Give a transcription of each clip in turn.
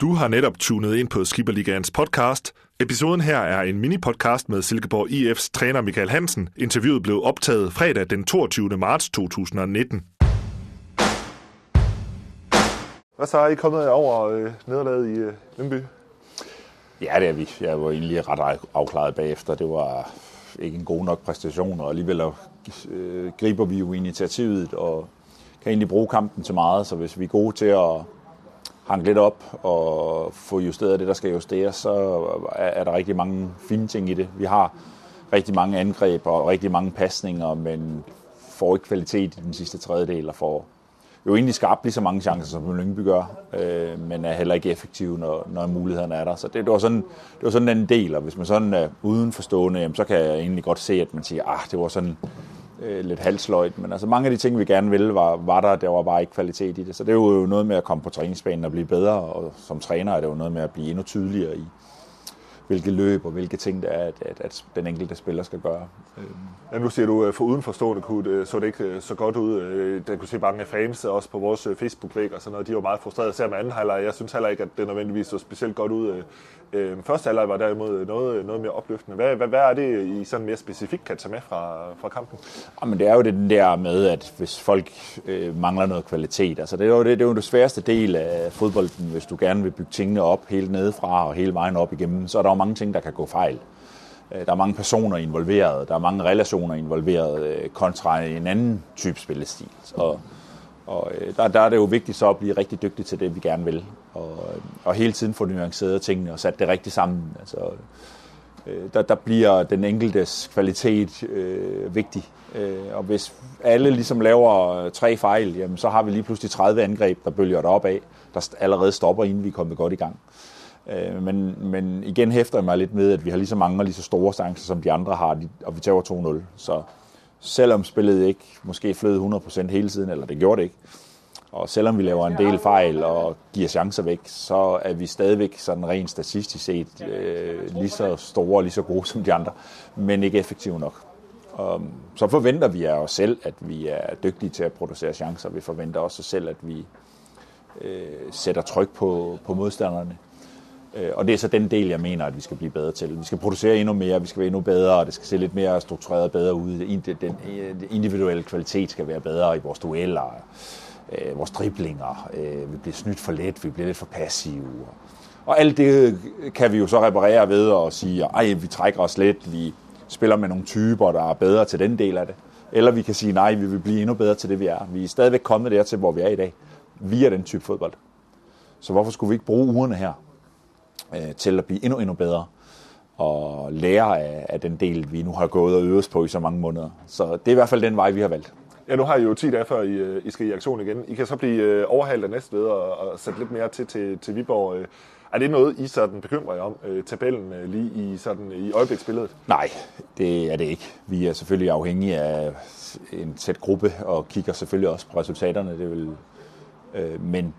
Du har netop tunet ind på Skipperligaens podcast. Episoden her er en mini-podcast med Silkeborg IF's træner Michael Hansen. Interviewet blev optaget fredag den 22. marts 2019. Hvad så er I kommet over øh, nederlaget i øh, Lyngby? Ja, det er vi. Jeg var egentlig ret afklaret bagefter. Det var ikke en god nok præstation, og alligevel øh, griber vi jo initiativet og kan egentlig bruge kampen til meget. Så hvis vi er gode til at hanke lidt op og få justeret det, der skal justeres, så er der rigtig mange fine ting i det. Vi har rigtig mange angreb og rigtig mange pasninger, men får ikke kvalitet i den sidste tredjedel og får jo egentlig skabt lige så mange chancer, som Lyngby gør, øh, men er heller ikke effektiv, når, når mulighederne er der. Så det, det, var sådan, det var sådan en del, og hvis man sådan er udenforstående, jamen, så kan jeg egentlig godt se, at man siger, ah, det var sådan øh, lidt halsløjt, men altså mange af de ting, vi gerne ville, var, var der, der var bare ikke kvalitet i det. Så det er jo noget med at komme på træningsbanen og blive bedre, og som træner er det jo noget med at blive endnu tydeligere i, hvilke løb og hvilke ting det er, at, at, at den enkelte spiller skal gøre. Ja, nu siger du, øh, for udenforstående kunne det, så det ikke øh, så godt ud. Øh, der kunne se mange fans også på vores Facebook-væg og sådan noget. De var meget frustrerede, ser med anden halvleg. Jeg synes heller ikke, at det nødvendigvis så specielt godt ud. Første halvleg var derimod noget, noget mere opløftende. Hvad, hvad, hvad er det, I sådan mere specifikt kan tage med fra, fra kampen? Jamen, det er jo det den der med, at hvis folk øh, mangler noget kvalitet. Altså, det er jo det, det, er jo det sværeste del af fodbolden, hvis du gerne vil bygge tingene op helt nedefra og hele vejen op igennem. Så er der mange ting, der kan gå fejl. Øh, der er mange personer involveret, der er mange relationer involveret øh, kontra en anden type spillestil. Og, og øh, der, der er det jo vigtigt så at blive rigtig dygtig til det, vi gerne vil. Og, og hele tiden få nuanceret tingene og sat det rigtigt sammen. Altså, der, der bliver den enkeltes kvalitet øh, vigtig. og hvis alle ligesom laver tre fejl, jamen, så har vi lige pludselig 30 angreb, der bølger op af, der allerede stopper, inden vi er kommet godt i gang. Øh, men, men igen hæfter jeg mig lidt med, at vi har lige så mange og lige så store chancer, som de andre har, og vi tager 2-0. Så selvom spillet ikke måske flød 100% hele tiden, eller det gjorde det ikke, og selvom vi laver en del fejl og giver chancer væk, så er vi stadigvæk sådan rent statistisk set øh, lige så store og lige så gode som de andre, men ikke effektive nok. Og så forventer vi af os selv, at vi er dygtige til at producere chancer. Vi forventer også selv, at vi øh, sætter tryk på, på modstanderne. Øh, og det er så den del, jeg mener, at vi skal blive bedre til. Vi skal producere endnu mere, vi skal være endnu bedre, og det skal se lidt mere struktureret bedre ud. Den øh, individuelle kvalitet skal være bedre i vores dueller, øh, vores driblinger. Øh, vi bliver snydt for let, vi bliver lidt for passive. Og alt det kan vi jo så reparere ved at sige, at vi trækker os lidt, vi spiller med nogle typer, der er bedre til den del af det. Eller vi kan sige, nej, vi vil blive endnu bedre til det, vi er. Vi er stadigvæk kommet dertil, hvor vi er i dag, via den type fodbold. Så hvorfor skulle vi ikke bruge ugerne her øh, til at blive endnu, endnu bedre og lære af, af den del, vi nu har gået og øvet os på i så mange måneder. Så det er i hvert fald den vej, vi har valgt. Ja, nu har I jo 10 dage før I, øh, I skal i aktion igen. I kan så blive øh, overhalet af næste ved og, og sætte lidt mere til til, til Viborg. Øh. Er det noget, I sådan bekymrer jer om, tabellen lige i, sådan, i øjebliksbilledet? Nej, det er det ikke. Vi er selvfølgelig afhængige af en tæt gruppe og kigger selvfølgelig også på resultaterne. Det vil, øh, men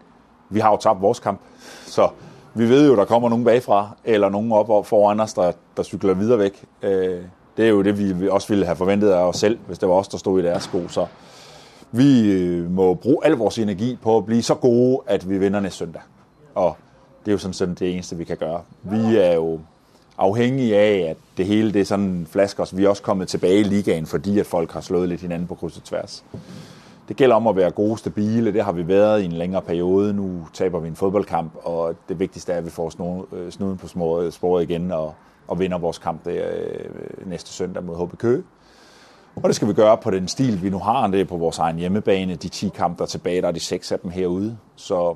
vi har jo tabt vores kamp, så vi ved jo, der kommer nogen bagfra, eller nogen op foran os, der, der cykler videre væk. Øh, det er jo det, vi også ville have forventet af os selv, hvis det var os, der stod i deres sko. Så vi øh, må bruge al vores energi på at blive så gode, at vi vinder næste søndag. Og det er jo sådan, set det eneste, vi kan gøre. Vi er jo afhængige af, at det hele det er sådan flasker, os. vi er også kommet tilbage i ligaen, fordi at folk har slået lidt hinanden på kryds og tværs det gælder om at være gode, stabile. Det har vi været i en længere periode. Nu taber vi en fodboldkamp, og det vigtigste er, at vi får øh, snuden på sporet igen og, og vinder vores kamp der, øh, næste søndag mod HB Køge. Og det skal vi gøre på den stil, vi nu har. Det er på vores egen hjemmebane. De 10 kampe, der er tilbage, der er de 6 af dem herude. Så jeg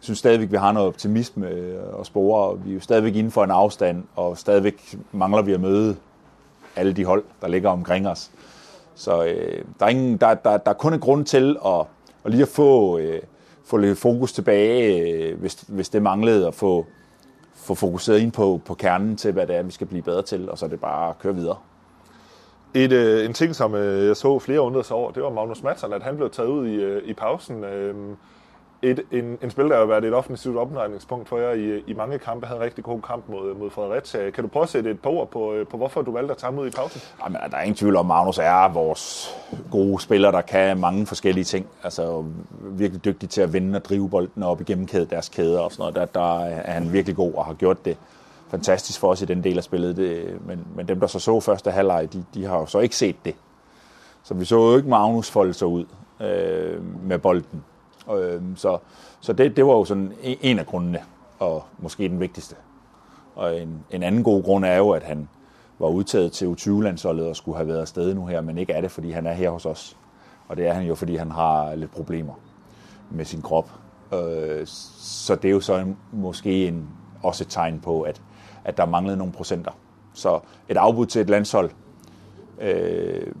synes stadigvæk, vi har noget optimisme øh, og spore. Vi er jo stadigvæk inden for en afstand, og stadigvæk mangler vi at møde alle de hold, der ligger omkring os. Så øh, der, er ingen, der, der, der er kun en grund til at, at lige at få, øh, få lidt fokus tilbage, øh, hvis, hvis det manglede, at få, få fokuseret ind på, på kernen til, hvad det er, vi skal blive bedre til, og så er det bare at køre videre. Et, øh, en ting, som øh, jeg så flere undrede sig over, det var Magnus Madsen, at han blev taget ud i, øh, i pausen. Øh, et, en, en spiller, der har været et offensivt opnøjningspunkt for jer i, i mange kampe, havde en rigtig god kamp mod, mod Fredericia. Kan du prøve at sætte et par ord på, øh, på hvorfor du valgte at tage ham ud i pausen? Jamen, altså, der er ingen tvivl om, at Magnus er vores gode spiller, der kan mange forskellige ting. Altså virkelig dygtig til at vinde og drive bolden op igennem kæde, deres kæder og sådan noget. Der, der er han virkelig god og har gjort det fantastisk for os i den del af spillet. Det, men, men dem, der så så første halvleg, de, de har jo så ikke set det. Så vi så jo ikke Magnus folde sig ud øh, med bolden. Øh, så så det, det var jo sådan en af grundene, og måske den vigtigste. Og en, en anden god grund er jo, at han var udtaget til U20-landsholdet og skulle have været afsted nu her, men ikke er det, fordi han er her hos os. Og det er han jo, fordi han har lidt problemer med sin krop. Øh, så det er jo så en, måske en, også et tegn på, at, at der manglede nogle procenter. Så et afbud til et landshold. Øh,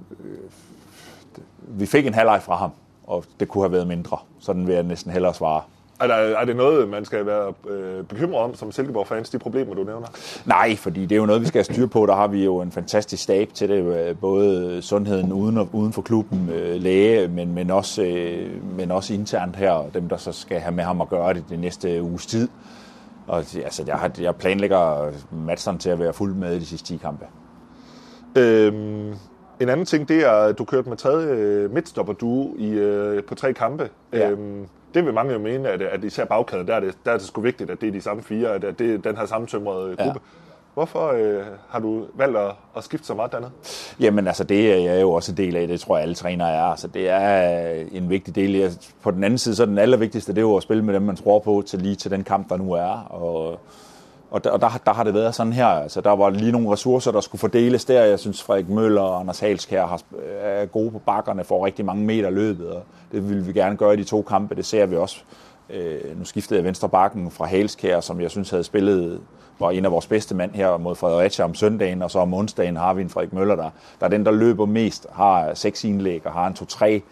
vi fik en halvleg fra ham, og det kunne have været mindre. Sådan vil jeg næsten hellere svare. Er, der, er det noget, man skal være øh, bekymret om som Silkeborg-fans, de problemer, du nævner? Nej, fordi det er jo noget, vi skal have styr på. Der har vi jo en fantastisk stab til det. Øh, både sundheden uden, og, uden for klubben, øh, læge, men, men, også, øh, men også internt her. Dem, der så skal have med ham at gøre det det næste uges tid. Og altså, jeg, har, jeg planlægger matchen til at være fuld med i de sidste 10 kampe. Øhm, en anden ting, det er, at du kørte med tredje øh, midtstopper du i, øh, på tre kampe. Ja. Øhm, det vil mange jo mene, at, at især bagkæden, der er, det, der er det sgu vigtigt, at det er de samme fire, at det er den her sammentømrede gruppe. Ja. Hvorfor øh, har du valgt at, at skifte så meget andet? Jamen altså, det er jeg jo også en del af, det tror jeg alle trænere er. Altså, det er en vigtig del. På den anden side, så den allervigtigste, det er jo at spille med dem, man tror på, til lige til den kamp, der nu er. Og, og, der, og der, der har det været sådan her. Altså, der var lige nogle ressourcer, der skulle fordeles der. Jeg synes, Frederik Møller og Anders Halskær har, øh, er gode på bakkerne for rigtig mange meter løbet, og det vil vi gerne gøre i de to kampe. Det ser vi også. Øh, nu skiftede jeg venstre bakken fra Halskær, som jeg synes havde spillet var en af vores bedste mand her mod Fredericia om søndagen, og så om onsdagen har vi en Frederik Møller, der, der er den, der løber mest, har seks indlæg og har en to-tre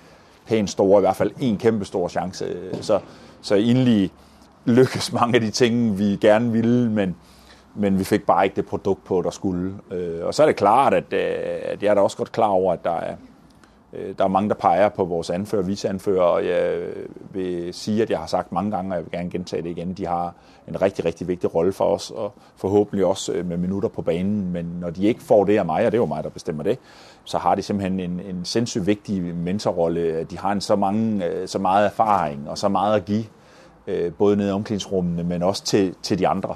pænt store, i hvert fald en kæmpe stor chance. Så, så endelig lykkes mange af de ting, vi gerne ville, men, men vi fik bare ikke det produkt på, der skulle. Øh, og så er det klart, at, øh, at jeg er da også godt klar over, at der er, øh, der er mange, der peger på vores anfører og viceanfører, og jeg vil sige, at jeg har sagt mange gange, og jeg vil gerne gentage det igen, de har en rigtig, rigtig vigtig rolle for os, og forhåbentlig også med minutter på banen, men når de ikke får det af mig, og det er jo mig, der bestemmer det, så har de simpelthen en, en sindssygt vigtig mentorrolle. De har en så, mange, så meget erfaring og så meget at give, øh, både nede i omklædningsrummene, men også til, til de andre.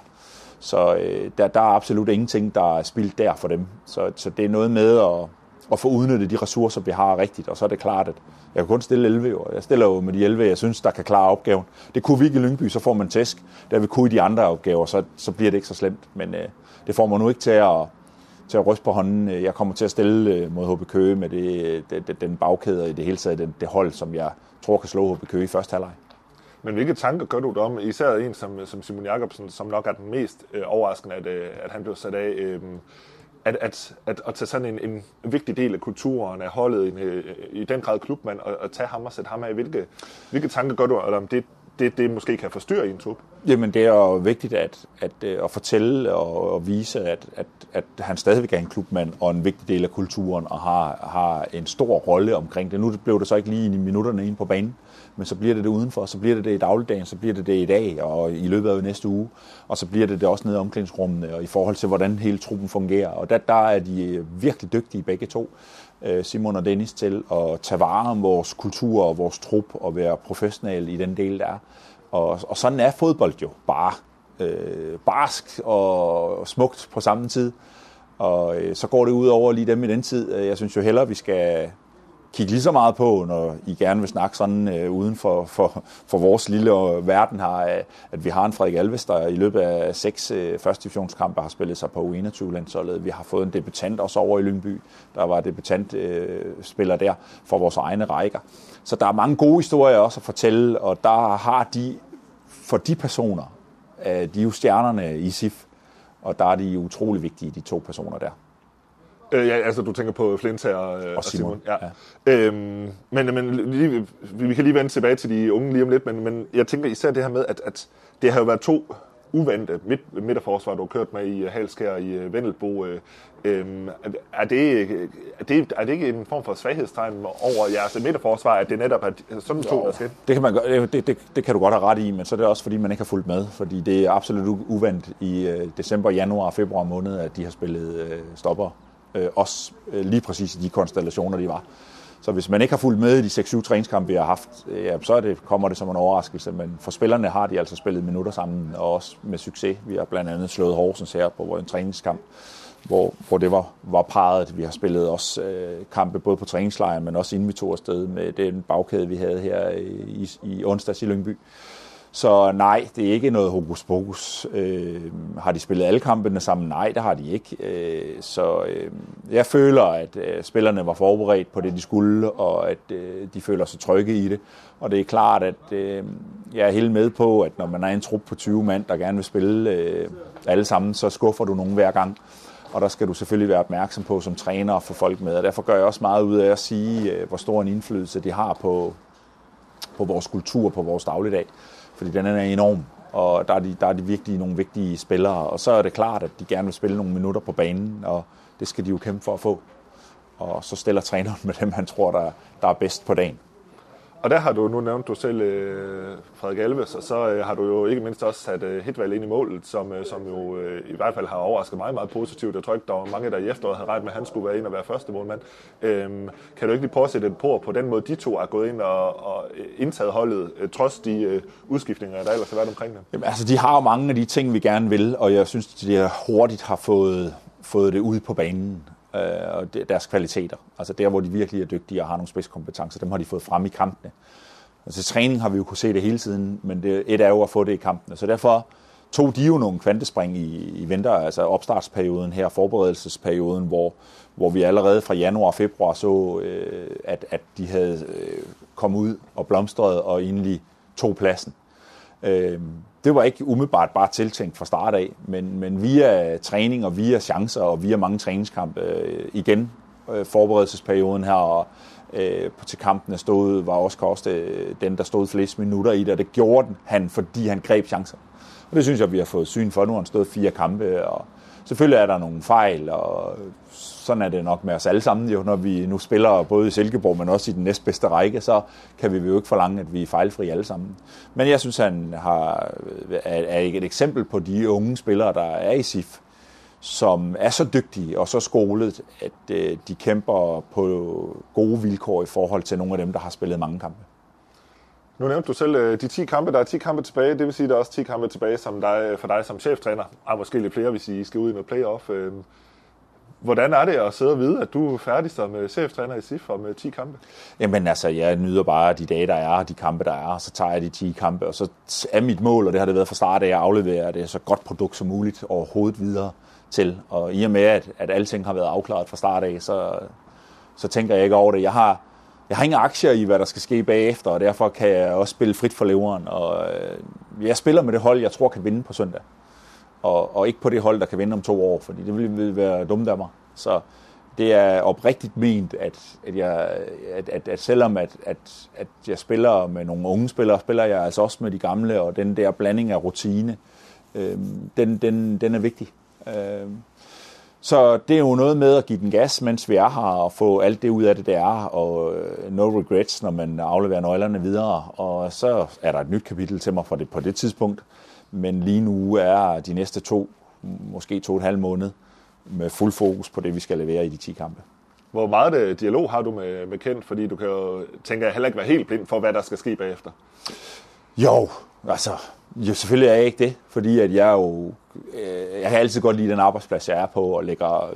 Så øh, der, der er absolut ingenting, der er spildt der for dem. Så, så det er noget med at, at få udnyttet de ressourcer, vi har rigtigt. Og så er det klart, at jeg kan kun stille 11 år. Jeg stiller jo med de 11, jeg synes, der kan klare opgaven. Det kunne vi ikke i Lyngby, så får man tæsk. Der vi kunne i de andre opgaver, så, så bliver det ikke så slemt. Men øh, det får man nu ikke til at, til at ryste på hånden. Øh, jeg kommer til at stille øh, mod HB Køge med det, øh, det, den bagkæde i det hele taget, det, det hold, som jeg tror kan slå HB Køge i første halvleg. Men hvilke tanker gør du dig om, især en som, som Simon Jakobsen, som nok er den mest øh, overraskende, at, øh, at han blev sat af, øh, at, at, at, at tage sådan en, en vigtig del af kulturen, af holdet, en, øh, i den grad klubmand, og, og tage ham og sætte ham af. Hvilke, hvilke tanker gør du, eller om det, det, det måske kan forstyrre i en trup? Jamen, det er jo vigtigt at, at, øh, at fortælle og at vise, at, at, at han stadigvæk er en klubmand og en vigtig del af kulturen og har, har en stor rolle omkring det. Nu blev det så ikke lige i minutterne inde på banen, men så bliver det det udenfor, så bliver det det i dagligdagen, så bliver det det i dag og i løbet af næste uge, og så bliver det det også nede i omklædningsrummene og i forhold til, hvordan hele truppen fungerer. Og der, der er de øh, virkelig dygtige begge to, øh, Simon og Dennis, til at tage vare om vores kultur og vores trup og være professionel i den del, der er. Og, og sådan er fodbold jo bare øh, barsk og smukt på samme tid. Og øh, så går det ud over lige dem i den tid. Jeg synes jo hellere, vi skal kigge lige så meget på, når I gerne vil snakke sådan øh, uden for, for, for vores lille øh, verden her, øh, at vi har en Frederik Alves, der i løbet af seks øh, første divisionskampe har spillet sig på U21-landsholdet. Vi har fået en debutant også over i Lyngby. Der var debutant øh, spiller der for vores egne rækker. Så der er mange gode historier også at fortælle, og der har de, for de personer, øh, de er jo stjernerne i SIF, og der er de utrolig vigtige, de to personer der. Øh, ja, altså du tænker på Flint og, og Simon. Og Simon. Ja. Ja. Øhm, men men lige, vi kan lige vende tilbage til de unge lige om lidt, men, men jeg tænker især det her med, at, at det har jo været to uvante midt, midterforsvar, du har kørt med i Halskær i Vendelbo. Øhm, er, det, er, det, er det ikke en form for svaghedstegn over jeres midterforsvar, at det netop er sådan to, der skal? Det kan, man, det, det, det kan du godt have ret i, men så er det også, fordi man ikke har fulgt med. Fordi det er absolut uventet i december, januar og februar måned, at de har spillet stopper. Øh, også øh, lige præcis i de konstellationer, de var. Så hvis man ikke har fulgt med i de 6-7 træningskampe, vi har haft, øh, ja, så er det, kommer det som en overraskelse. Men for spillerne har de altså spillet minutter sammen, og også med succes. Vi har blandt andet slået Horsens her på en træningskamp, hvor, hvor det var, var parret. Vi har spillet også øh, kampe både på træningslejren, men også inden vi tog afsted med den bagkæde, vi havde her i, i onsdags i Lyngby. Så nej, det er ikke noget hokus pokus. Øh, har de spillet alle kampene sammen? Nej, det har de ikke. Øh, så øh, jeg føler, at øh, spillerne var forberedt på det, de skulle, og at øh, de føler sig trygge i det. Og det er klart, at øh, jeg er helt med på, at når man er en trup på 20 mand, der gerne vil spille øh, alle sammen, så skuffer du nogen hver gang. Og der skal du selvfølgelig være opmærksom på som træner at få folk med. Og derfor gør jeg også meget ud af at sige, øh, hvor stor en indflydelse de har på, på vores kultur, på vores dagligdag fordi den er enorm, og der er, de, der er de virkelig nogle vigtige spillere. Og så er det klart, at de gerne vil spille nogle minutter på banen, og det skal de jo kæmpe for at få. Og så stiller træneren med dem, han tror, der, der er bedst på dagen. Og der har du, nu nævnt du selv øh, Frederik Alves, og så øh, har du jo ikke mindst også sat øh, ind i målet, som, øh, som jo øh, i hvert fald har overrasket mig meget positivt. Jeg tror ikke, der var mange, der i efteråret havde regnet med, at han skulle være ind og være første målmand. Øh, kan du ikke lige prøve at sætte et på på den måde, de to er gået ind og, og indtaget holdet, øh, trods de øh, udskiftninger, der ellers har været omkring dem? Jamen, altså, de har jo mange af de ting, vi gerne vil, og jeg synes, de hurtigt har fået, fået det ud på banen øh, og deres kvaliteter. Altså der, hvor de virkelig er dygtige og har nogle spidskompetencer, dem har de fået frem i kampene. Altså træning har vi jo kunne se det hele tiden, men det, et er jo at få det i kampene. Så derfor tog de jo nogle kvantespring i, i vinter, altså opstartsperioden her, forberedelsesperioden, hvor, hvor vi allerede fra januar og februar så, øh, at, at de havde øh, kommet ud og blomstret og egentlig tog pladsen. Øh, det var ikke umiddelbart bare tiltænkt fra start af, men, men via træning og via chancer og via mange træningskampe øh, igen øh, forberedelsesperioden her og øh, til kampene stod, var også Koste øh, den, der stod flest minutter i det, og det gjorde han, fordi han greb chancer. Og det synes jeg, vi har fået syn for. Nu har han stået fire kampe, og selvfølgelig er der nogle fejl, og sådan er det nok med os alle sammen jo, når vi nu spiller både i Silkeborg, men også i den næstbedste række, så kan vi jo ikke forlange, at vi er fejlfri alle sammen. Men jeg synes, han har, er et eksempel på de unge spillere, der er i SIF, som er så dygtige og så skolet, at øh, de kæmper på gode vilkår i forhold til nogle af dem, der har spillet mange kampe. Nu nævnte du selv øh, de 10 kampe. Der er 10 kampe tilbage. Det vil sige, at der er også 10 kampe tilbage som dig, øh, for dig som cheftræner. Og måske lidt flere, hvis I skal ud i noget playoff. Øhm, hvordan er det at sidde og vide, at du er færdig som øh, cheftræner i SIF med 10 kampe? Jamen altså, jeg nyder bare de dage, der er, de kampe, der er, og så tager jeg de 10 kampe, og så er mit mål, og det har det været fra start af, at aflevere det så godt produkt som muligt overhovedet videre til. Og i og med, at, at alting har været afklaret fra start af, så, så tænker jeg ikke over det. Jeg har, jeg har ingen aktier i, hvad der skal ske bagefter, og derfor kan jeg også spille frit for leveren. Og øh, jeg spiller med det hold, jeg tror kan vinde på søndag og, og ikke på det hold, der kan vinde om to år, fordi det ville være dumt af mig. Så det er oprigtigt ment, at, at, jeg, at, at, at selvom at, at, at jeg spiller med nogle unge spillere, spiller jeg altså også med de gamle, og den der blanding af rutine, øh, den, den, den er vigtig. Øh, så det er jo noget med at give den gas, mens vi er her, og få alt det ud af det, der er, og øh, no regrets, når man afleverer nøglerne videre. Og så er der et nyt kapitel til mig for det på det tidspunkt men lige nu er de næste to, måske to og et halvt måned, med fuld fokus på det, vi skal levere i de 10 kampe. Hvor meget øh, dialog har du med, med Kent? Fordi du kan jo, tænker jeg, heller ikke være helt blind for, hvad der skal ske bagefter. Jo, altså, jo, selvfølgelig er jeg ikke det, fordi at jeg jo, øh, jeg har altid godt lide den arbejdsplads, jeg er på, og lægger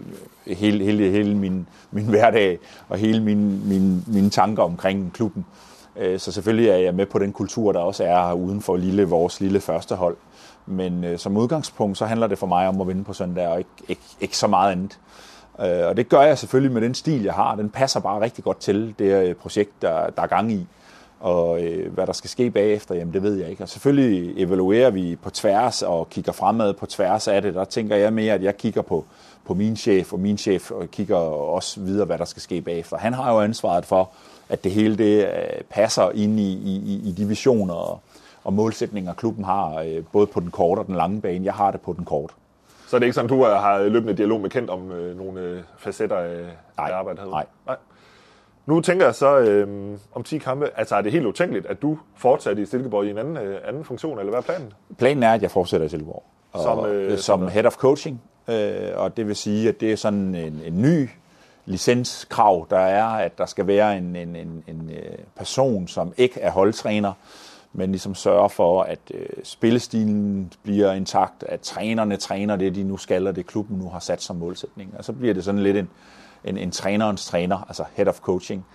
øh, hele, hele, hele min, min hverdag og hele min, min, mine tanker omkring klubben. Øh, så selvfølgelig er jeg med på den kultur, der også er uden for lille, vores lille første hold. Men øh, som udgangspunkt, så handler det for mig om at vinde på søndag, og ikke, ikke, ikke så meget andet. Øh, og det gør jeg selvfølgelig med den stil, jeg har. Den passer bare rigtig godt til det øh, projekt, der, der er gang i. Og øh, hvad der skal ske bagefter, jamen det ved jeg ikke. Og selvfølgelig evaluerer vi på tværs og kigger fremad på tværs af det. Der tænker jeg mere, at jeg kigger på, på min chef, og min chef og kigger også videre, hvad der skal ske bagefter. Han har jo ansvaret for, at det hele det øh, passer ind i, i, i de visioner og, og målsætninger, klubben har, øh, både på den korte og den lange bane. Jeg har det på den korte. Så er det ikke sådan, du har løbende dialog med Kent om øh, nogle øh, facetter af, Nej. arbejdet herude? Nej. Nej. Nu tænker jeg så øh, om 10 kampe, altså er det helt utænkeligt, at du fortsætter i Silkeborg i en anden, øh, anden funktion, eller hvad er planen? Planen er, at jeg fortsætter i Silkeborg. Og, Som, øh, som som- head of coaching, øh, og det vil sige, at det er sådan en, en ny licenskrav, der er, at der skal være en, en, en, en øh, person, som ikke er holdtræner, men ligesom sørger for, at øh, spillestilen bliver intakt, at trænerne træner det, de nu skal, og det klubben nu har sat som målsætning. Og så bliver det sådan lidt en, en, en trænerens træner, altså head of coaching.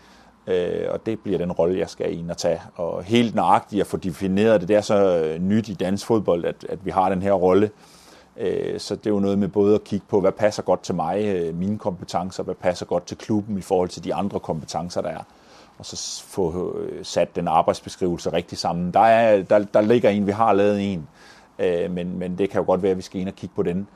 Øh, og det bliver den rolle, jeg skal ind og tage. Og helt nøjagtigt at få defineret det, det er så øh, nyt i dansk fodbold, at, at vi har den her rolle. Øh, så det er jo noget med både at kigge på, hvad passer godt til mig, øh, mine kompetencer, hvad passer godt til klubben i forhold til de andre kompetencer, der er. Og så få øh, sat den arbejdsbeskrivelse rigtig sammen. Der, er, der, der ligger en, vi har lavet en, øh, men, men det kan jo godt være, at vi skal ind og kigge på den,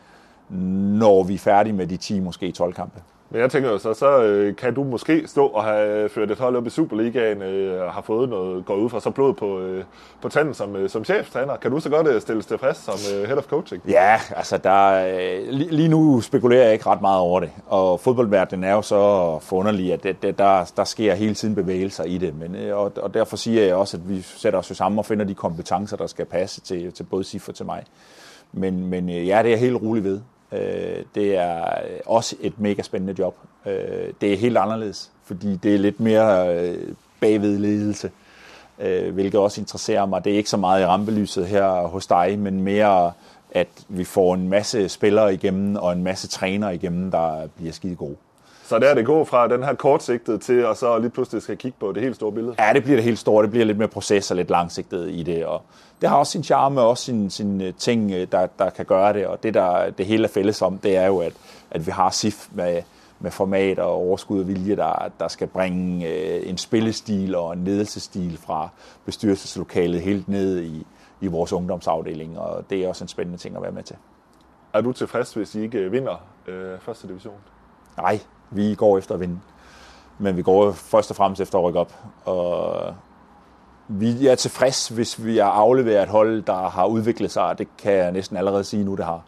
når vi er færdige med de 10, måske 12 kampe. Men jeg tænker jo så, så øh, kan du måske stå og have ført et hold op i Superligaen, øh, og har fået noget, går ud fra så blod på, øh, på tanden som, øh, som cheftræner. Kan du så godt øh, stilles tilfreds som øh, head of coaching? Ja, altså der, øh, lige, lige nu spekulerer jeg ikke ret meget over det, og fodboldverdenen er jo så forunderlig, at det, det, der, der sker hele tiden bevægelser i det, men, øh, og, og derfor siger jeg også, at vi sætter os jo sammen og finder de kompetencer, der skal passe til, til både Sif og til mig. Men, men øh, ja, det er jeg helt rolig ved. Øh, Det er også et mega spændende job. Øh, Det er helt anderledes, fordi det er lidt mere øh, bagved ledelse, øh, hvilket også interesserer mig. Det er ikke så meget i rampelyset her hos dig, men mere at vi får en masse spillere igennem og en masse trænere igennem, der bliver skide gode. Så der er det gå fra den her kortsigtede til, og så lige pludselig skal kigge på det helt store billede. Ja, det bliver det helt store. Det bliver lidt mere proces og lidt langsigtet i det. Og det har også sin charme og også sin, sin øh, ting, øh, der, der kan gøre det. Og det, der det hele er fælles om, det er jo, at, at vi har SIF med, med format og overskud og vilje, der, der skal bringe øh, en spillestil og en ledelsesstil fra bestyrelseslokalet helt ned i, i vores ungdomsafdeling. Og det er også en spændende ting at være med til. Er du tilfreds, hvis I ikke vinder øh, første division? Nej, vi går efter at vinde. Men vi går først og fremmest efter at rykke op. Og vi er tilfreds, hvis vi har afleveret et hold, der har udviklet sig. og Det kan jeg næsten allerede sige nu, det har.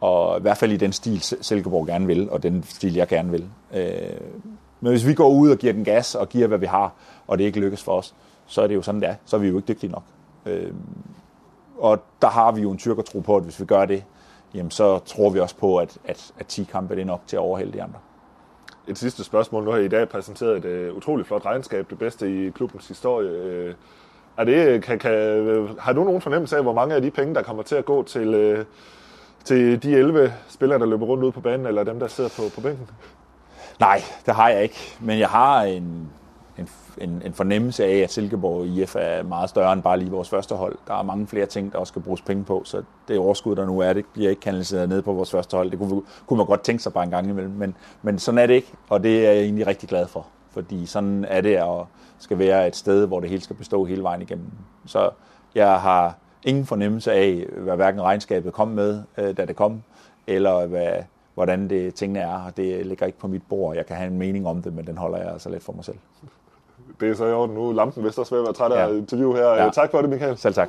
Og i hvert fald i den stil, Silkeborg gerne vil, og den stil, jeg gerne vil. Øh, men hvis vi går ud og giver den gas, og giver, hvad vi har, og det ikke lykkes for os, så er det jo sådan, det er. Så er vi jo ikke dygtige nok. Øh, og der har vi jo en tyrkertro på, at hvis vi gør det, jamen så tror vi også på, at, at, at 10 kampe det er nok til at overhælde de andre. Et sidste spørgsmål. Nu har I i dag præsenteret et øh, utroligt flot regnskab, det bedste i klubbens historie. Øh, er det, øh, kan, kan, øh, har du nogen fornemmelse af, hvor mange af de penge, der kommer til at gå til, øh, til de 11 spillere, der løber rundt ude på banen, eller dem, der sidder på, på bænken? Nej, det har jeg ikke. Men jeg har en, en, en, en fornemmelse af, at Silkeborg IF er meget større end bare lige vores første hold. Der er mange flere ting, der også skal bruges penge på, så det overskud, der nu er, det bliver ikke kanaliseret ned på vores første hold. Det kunne, kunne man godt tænke sig bare en gang imellem, men, men sådan er det ikke, og det er jeg egentlig rigtig glad for. Fordi sådan er det at skal være et sted, hvor det hele skal bestå hele vejen igennem. Så jeg har ingen fornemmelse af, hvad hverken regnskabet kom med, øh, da det kom, eller hvad, hvordan det tingene er. Det ligger ikke på mit bord. Jeg kan have en mening om det, men den holder jeg altså lidt for mig selv. Det er så i orden nu. Lampen vist også ved at være træt af Ja. interview her. Ja. Tak for det, Michael. Selv tak.